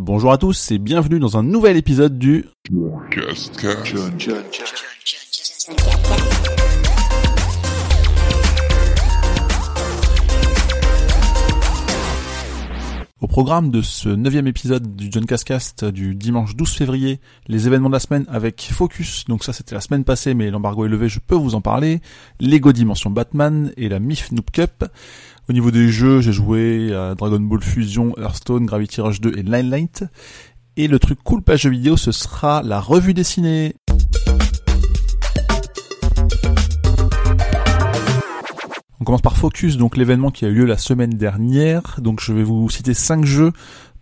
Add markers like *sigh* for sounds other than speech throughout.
Bonjour à tous et bienvenue dans un nouvel épisode du Au programme de ce neuvième épisode du John Cascast du dimanche 12 février, les événements de la semaine avec Focus, donc ça c'était la semaine passée mais l'embargo est levé, je peux vous en parler, Lego Dimension Batman et la MIF Noob Cup. Au niveau des jeux, j'ai joué à Dragon Ball Fusion, Hearthstone, Gravity Rush 2 et Limelight. Et le truc cool page vidéo, ce sera la revue dessinée. On commence par Focus, donc l'événement qui a eu lieu la semaine dernière. Donc je vais vous citer cinq jeux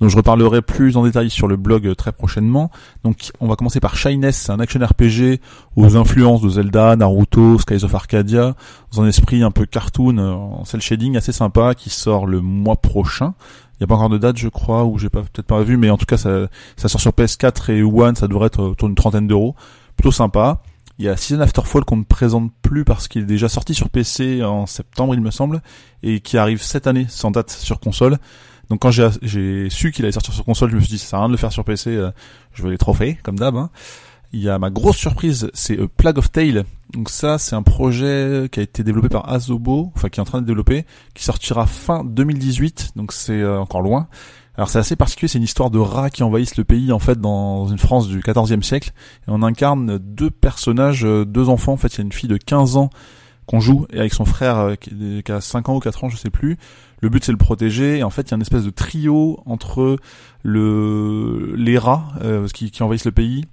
dont je reparlerai plus en détail sur le blog très prochainement. Donc on va commencer par Shyness, un action RPG aux influences de Zelda, Naruto, Skies of Arcadia, dans un esprit un peu cartoon en cel shading assez sympa qui sort le mois prochain. Il n'y a pas encore de date, je crois, ou j'ai peut-être pas vu, mais en tout cas ça sort sur PS4 et One, ça devrait être autour d'une trentaine d'euros. Plutôt sympa. Il y a Season After Fall qu'on ne présente plus parce qu'il est déjà sorti sur PC en septembre, il me semble, et qui arrive cette année sans date sur console. Donc quand j'ai su qu'il allait sortir sur console, je me suis dit ça sert à rien de le faire sur PC, euh, je vais les trophées comme d'hab. Hein. Il y a ma grosse surprise, c'est A Plague of Tale. Donc ça, c'est un projet qui a été développé par Azobo, enfin qui est en train de développer, qui sortira fin 2018, donc c'est euh, encore loin. Alors c'est assez particulier, c'est une histoire de rats qui envahissent le pays en fait dans une France du 14e siècle et on incarne deux personnages, euh, deux enfants en fait, il y a une fille de 15 ans qu'on joue et avec son frère euh, qui a 5 ans ou 4 ans, je sais plus. Le but c'est de le protéger et en fait il y a une espèce de trio entre le les rats euh, qui, qui envahissent le pays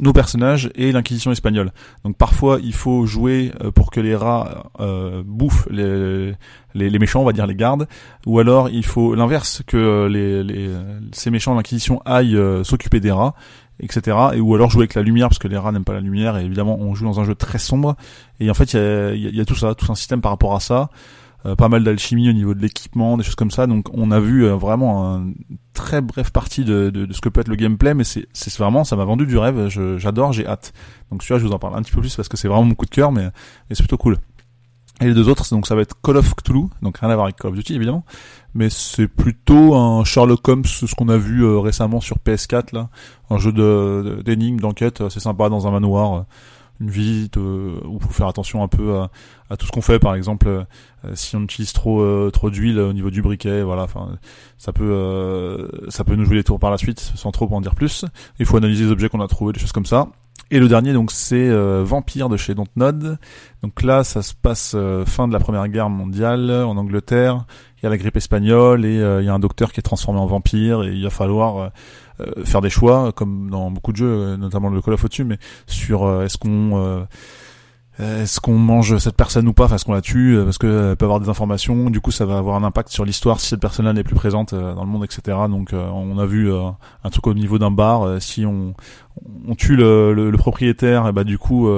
nos personnages et l'inquisition espagnole. Donc parfois il faut jouer euh, pour que les rats euh, bouffent les, les, méchants, on va dire les gardes, ou alors il faut l'inverse que les, les, ces méchants de l'inquisition aillent euh, s'occuper des rats, etc. Et ou alors jouer avec la lumière parce que les rats n'aiment pas la lumière et évidemment on joue dans un jeu très sombre. Et en fait il y a, y a, tout ça, tout un système par rapport à ça. Euh, pas mal d'alchimie au niveau de l'équipement, des choses comme ça. Donc on a vu euh, vraiment un très bref partie de, de, de, ce que peut être le gameplay, mais c'est vraiment, ça m'a vendu du rêve. J'adore, j'ai hâte. Donc celui-là, je vous en parle un petit peu plus parce que c'est vraiment mon coup de cœur, mais, mais c'est plutôt cool. Et les deux autres, donc ça va être Call of Cthulhu, donc rien à voir avec Call of Duty évidemment, mais c'est plutôt un Sherlock Holmes, ce qu'on a vu euh, récemment sur PS4 là, un jeu de d'énigmes, d'enquête, c'est sympa dans un manoir une visite euh, où faut faire attention un peu à, à tout ce qu'on fait. Par exemple euh, si on utilise trop euh, trop d'huile au niveau du briquet voilà enfin ça peut euh, ça peut nous jouer des tours par la suite sans trop en dire plus. Il faut analyser les objets qu'on a trouvés des choses comme ça. Et le dernier donc c'est Vampire de chez Dontnod. Donc là ça se passe fin de la première guerre mondiale en Angleterre. Il y a la grippe espagnole et il y a un docteur qui est transformé en vampire et il va falloir euh, faire des choix, comme dans beaucoup de jeux, euh, notamment le Call of Duty, mais sur euh, est-ce qu'on est-ce qu'on mange cette personne ou pas, est-ce qu'on la tue, parce qu'elle peut avoir des informations, du coup ça va avoir un impact sur l'histoire si cette personne-là n'est plus présente dans le monde, etc. Donc on a vu un truc au niveau d'un bar, si on, on tue le, propriétaire, bah du coup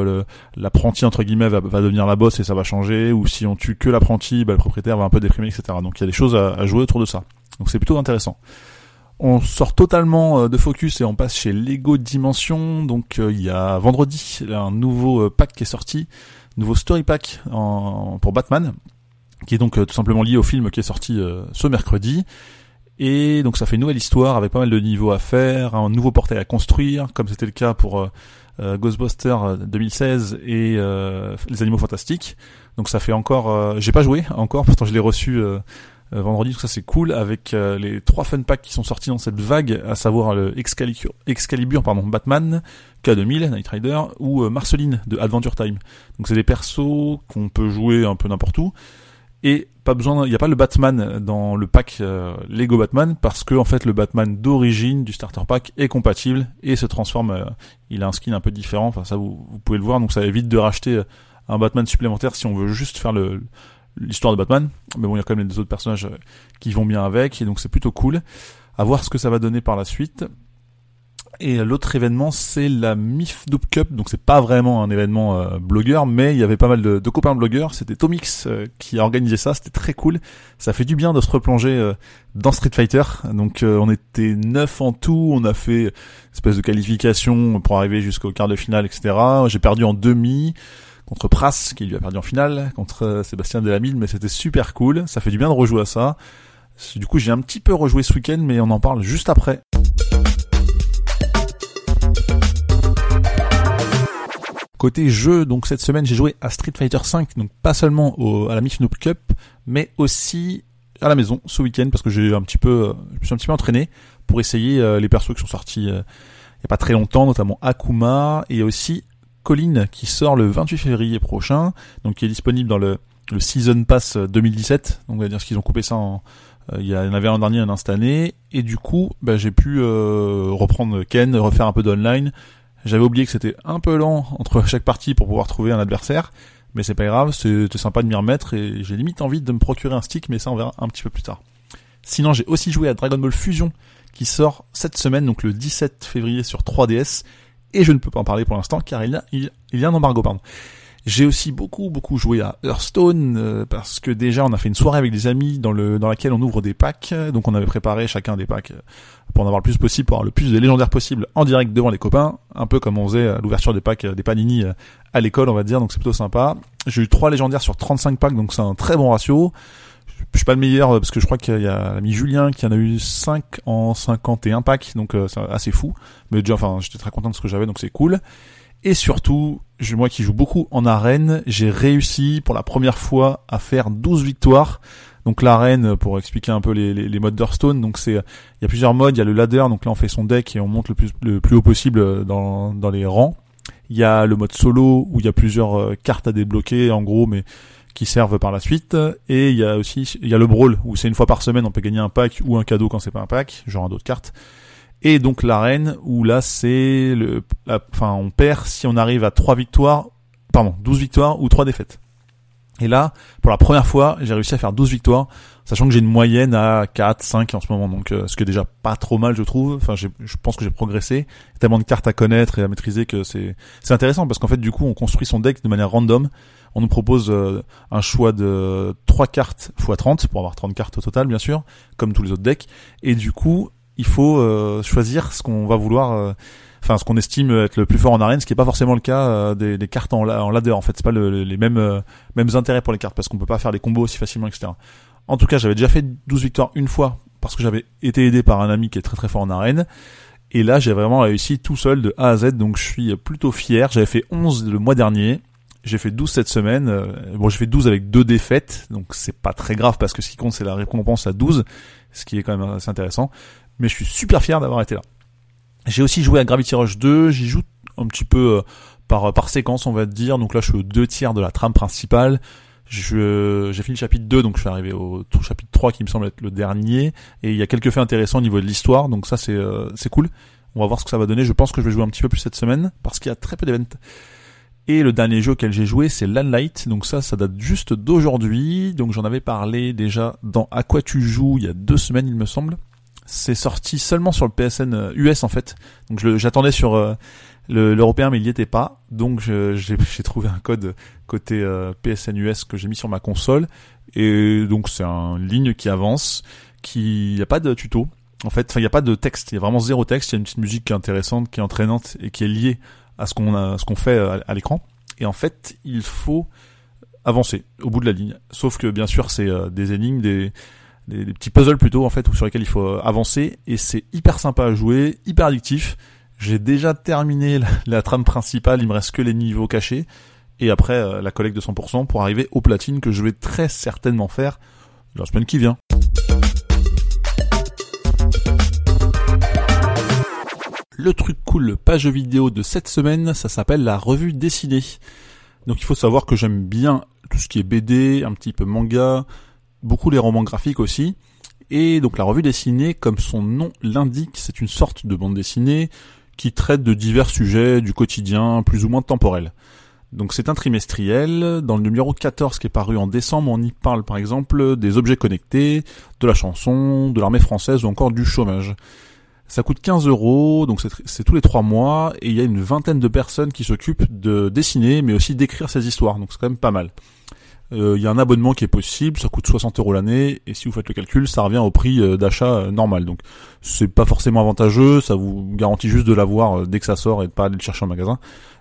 l'apprenti entre guillemets va, va, devenir la bosse et ça va changer, ou si on tue que l'apprenti, bah, le propriétaire va un peu déprimer, etc. Donc il y a des choses à jouer autour de ça. Donc c'est plutôt intéressant. On sort totalement euh, de focus et on passe chez Lego Dimension. Donc euh, il y a vendredi un nouveau euh, pack qui est sorti, nouveau story pack pour Batman, qui est donc tout simplement lié au film qui est sorti ce mercredi. Et donc ça fait une nouvelle histoire avec pas mal de niveaux à faire, un nouveau portail à construire, comme c'était le cas pour Ghostbusters 2016 et les Animaux Fantastiques. Donc ça fait encore, j'ai pas joué encore, pourtant je l'ai reçu euh, vendredi, tout ça c'est cool, avec euh, les trois fun packs qui sont sortis dans cette vague, à savoir le Excalibur, pardon, Batman, K2000, Night Rider, ou euh, Marceline de Adventure Time. Donc c'est des persos qu'on peut jouer un peu n'importe où, et pas besoin, il n'y a pas le Batman dans le pack Lego Batman, parce que en fait le Batman d'origine du starter pack est compatible et se transforme, il a un skin un peu différent, enfin ça vous pouvez le voir, donc ça évite de racheter un Batman supplémentaire si on veut juste faire le l'histoire de Batman. Mais bon, il y a quand même des autres personnages euh, qui vont bien avec, et donc c'est plutôt cool. À voir ce que ça va donner par la suite. Et l'autre événement, c'est la MIF Dope Cup. Donc c'est pas vraiment un événement euh, blogueur, mais il y avait pas mal de, de copains blogueurs. C'était Tomix euh, qui a organisé ça. C'était très cool. Ça fait du bien de se replonger dans Street Fighter. Donc on était neuf en tout. On a fait une espèce de qualification pour arriver jusqu'au quart de finale, etc. J'ai perdu en demi contre Pras qui lui a perdu en finale, contre euh, Sébastien Delamille, mais c'était super cool, ça fait du bien de rejouer à ça. Du coup j'ai un petit peu rejoué ce week-end mais on en parle juste après. Côté jeu, donc cette semaine j'ai joué à Street Fighter V, donc pas seulement à la Mif Cup, mais aussi à la maison ce week-end parce que j'ai un petit peu, euh, je me suis un petit peu entraîné pour essayer euh, les persos qui sont sortis il a pas très longtemps, notamment Akuma et aussi Colline qui sort le 28 février prochain, donc qui est disponible dans le, Season Pass 2017. Donc on va dire ce qu'ils ont coupé ça euh, il y en avait un dernier, un installé, et du coup, bah, j'ai pu reprendre Ken, refaire un peu d'online. J'avais oublié que c'était un peu lent entre *laughs* chaque partie pour pouvoir trouver un adversaire, mais c'est pas grave, c'était sympa de m'y remettre et j'ai limite envie de me procurer un stick, mais ça on verra un petit peu plus tard. Sinon, j'ai aussi joué à Dragon Ball Fusion qui sort cette semaine, donc le 17 février sur 3DS, et je ne peux pas en parler pour l'instant car il y a, il, y a un embargo, pardon. J'ai aussi beaucoup beaucoup joué à Hearthstone euh, parce que déjà on a fait une soirée avec des amis dans le dans laquelle on ouvre des packs. Donc on avait préparé chacun des packs euh, pour en avoir le plus possible, pour avoir le plus de légendaires possible en direct devant les copains, un peu comme on faisait à l'ouverture des packs des panini euh, à l'école, on va dire. Donc c'est plutôt sympa. J'ai eu trois légendaires sur 35 packs, donc c'est un très bon ratio je suis pas le meilleur parce que je crois qu'il y a l'ami Julien qui en a eu 5 en 51 packs, donc euh, c'est assez fou. Mais déjà, enfin, j'étais très content de ce que j'avais, donc c'est cool. Et surtout, moi qui joue beaucoup en arène, j'ai réussi pour la première fois à faire 12 victoires. Donc l'arène, pour expliquer un peu les, modes d'Hearthstone, donc c'est, il y a plusieurs modes. Il y a le ladder, donc là on fait son deck et on monte le plus, haut possible dans, les rangs. Il y a le mode solo où il y a plusieurs euh, cartes à débloquer en gros, mais qui servent par la suite. Et il y a aussi il y a le brawl où c'est une fois par semaine on peut gagner un pack ou un cadeau quand c'est pas un pack, genre un d'autres cartes. Et donc l'arène où là c'est le enfin on perd si on arrive à 3 victoires, pardon, 12 victoires ou 3 défaites. Et là, pour la première fois, j'ai réussi à faire 12 victoires, sachant que j'ai une moyenne à 4, 5 en ce moment, donc euh, ce qui est déjà pas trop mal, je trouve. Enfin, je pense que j'ai progressé. Tellement de cartes à connaître et à maîtriser que c'est c'est intéressant parce qu'en fait, du coup, on construit son deck de manière random on nous propose euh, un choix de 3 cartes x 30 pour avoir 30 cartes au total bien sûr, comme tous les autres decks. Et du coup, il faut euh, choisir ce qu'on va vouloir enfin ce qu'on estime être le plus fort en arène, ce qui est pas forcément le cas des, cartes en, en, ladder en fait, c'est pas les mêmes mêmes intérêts pour les cartes parce qu'on peut pas faire des combos aussi facilement etc. En tout cas, j'avais déjà fait 12 victoires une fois parce que j'avais été aidé par un ami qui est très très fort en arène. Et là, j'ai vraiment réussi tout seul de A à Z, donc je suis plutôt fier. J'avais fait 11 le mois dernier, j'ai fait 12 cette semaine. Euh, bon, j'ai fait 12 avec deux défaites, donc c'est pas très grave parce que ce qui compte c'est la récompense à 12, ce qui est quand même assez intéressant. Mais je suis super fier d'avoir été là. J'ai aussi joué à Gravity Rush 2, j'y joue un petit peu euh, par par séquence, on va dire. Donc là, je suis aux deux tiers de la trame principale. Je, j'ai fini le chapitre 2, donc je suis arrivé au chapitre 3 qui me semble être le dernier. Et il y a quelques faits intéressants au niveau de l'histoire, donc ça c'est euh, c'est cool. On va voir ce que ça va donner. Je pense que je vais jouer un petit peu plus cette semaine parce qu'il y a très peu d'événements et le dernier jeu auquel j'ai joué, c'est Landlight. Donc ça, ça date juste d'aujourd'hui. Donc j'en avais parlé déjà dans À quoi tu joues il y a deux semaines, il me semble. C'est sorti seulement sur le PSN US euh, en fait. Donc j'attendais sur euh, l'européen, mais il n'y était pas. Donc *laughs* j'ai trouvé un code côté euh, PSN US que j'ai mis sur ma console. Et donc c'est une ligne qui avance, qui n'y a pas de tuto. En fait, il n'y a pas de texte, il y a vraiment zéro texte. Il y a une petite musique qui est intéressante, qui est entraînante et qui est liée à ce qu'on fait à, l'écran. Et en fait, il faut avancer au bout de la ligne. Sauf que bien sûr, c'est des énigmes, des, des, petits puzzles plutôt en fait, sur lesquels il faut avancer. Et c'est hyper sympa à jouer, hyper addictif. J'ai déjà terminé la, trame principale, il me reste que les niveaux cachés. Et après, euh, la collecte de 100% pour arriver au platine que je vais très certainement faire la semaine qui vient. Le truc cool page vidéo de cette semaine, ça s'appelle la revue dessinée. Donc il faut savoir que j'aime bien tout ce qui est BD, un petit peu manga, beaucoup les romans graphiques aussi. Et donc la revue dessinée, comme son nom l'indique, c'est une sorte de bande dessinée qui traite de divers sujets du quotidien, plus ou moins temporels. Donc c'est un trimestriel. Dans le numéro 14 qui est paru en décembre, on y parle par exemple des objets connectés, de la chanson, de l'armée française ou encore du chômage. Ça coûte 15 euros, donc c'est tous les trois mois, et il y a une vingtaine de personnes qui s'occupent de dessiner, mais aussi d'écrire ces histoires, donc c'est quand même pas mal. Euh, il y a un abonnement qui est possible, ça coûte 60 euros l'année, et si vous faites le calcul, ça revient au prix euh, d'achat euh, normal. Donc c'est pas forcément avantageux, ça vous garantit juste de l'avoir dès que ça sort et de pas aller le chercher en magasin.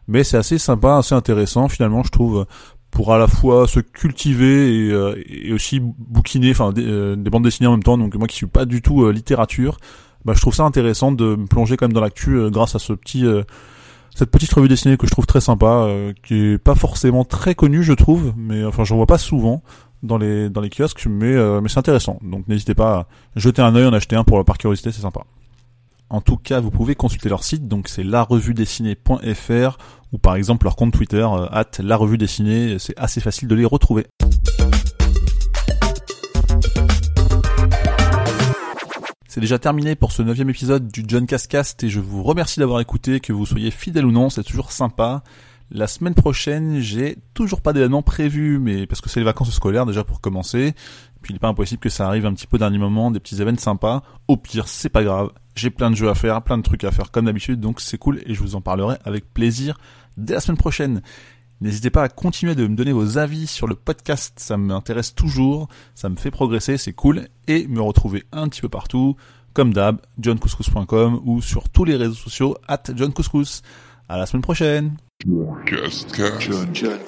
Mais c'est assez sympa, assez intéressant finalement, je trouve, pour à la fois se cultiver et, aussi bouquiner, enfin des, des, bandes dessinées en même temps. Donc moi qui suis pas du tout littérature, bah, je trouve ça intéressant de me plonger quand même dans l'actu euh, grâce à ce petit euh, cette petite revue dessinée que je trouve très sympa, euh, qui est pas forcément très connue, je trouve, mais enfin, j'en vois pas souvent dans les dans les kiosques, mais euh, mais c'est intéressant. Donc n'hésitez pas à jeter un œil, en acheter un pour par curiosité, c'est sympa. En tout cas, vous pouvez consulter leur site, donc c'est larevuedessinée.fr ou par exemple leur compte Twitter euh, at la revue dessinée, c'est assez facile de les retrouver. C'est déjà terminé pour ce neuvième épisode du John Cascast et je vous remercie d'avoir écouté, que vous soyez fidèle ou non, c'est toujours sympa. La semaine prochaine, j'ai toujours pas d'événement prévu, mais parce que c'est les vacances scolaires déjà pour commencer. Puis il n'est pas impossible que ça arrive un petit peu dernier moment, des petits événements sympas. Au pire, c'est pas grave. J'ai plein de jeux à faire, plein de trucs à faire comme d'habitude, donc c'est cool et je vous en parlerai avec plaisir dès la semaine prochaine. N'hésitez pas à continuer de me donner vos avis sur le podcast, ça m'intéresse toujours, ça me fait progresser, c'est cool, et me retrouver un petit peu partout, comme d'hab, johncouscous.com ou sur tous les réseaux sociaux at johncouscous. À la semaine prochaine. John, John, John,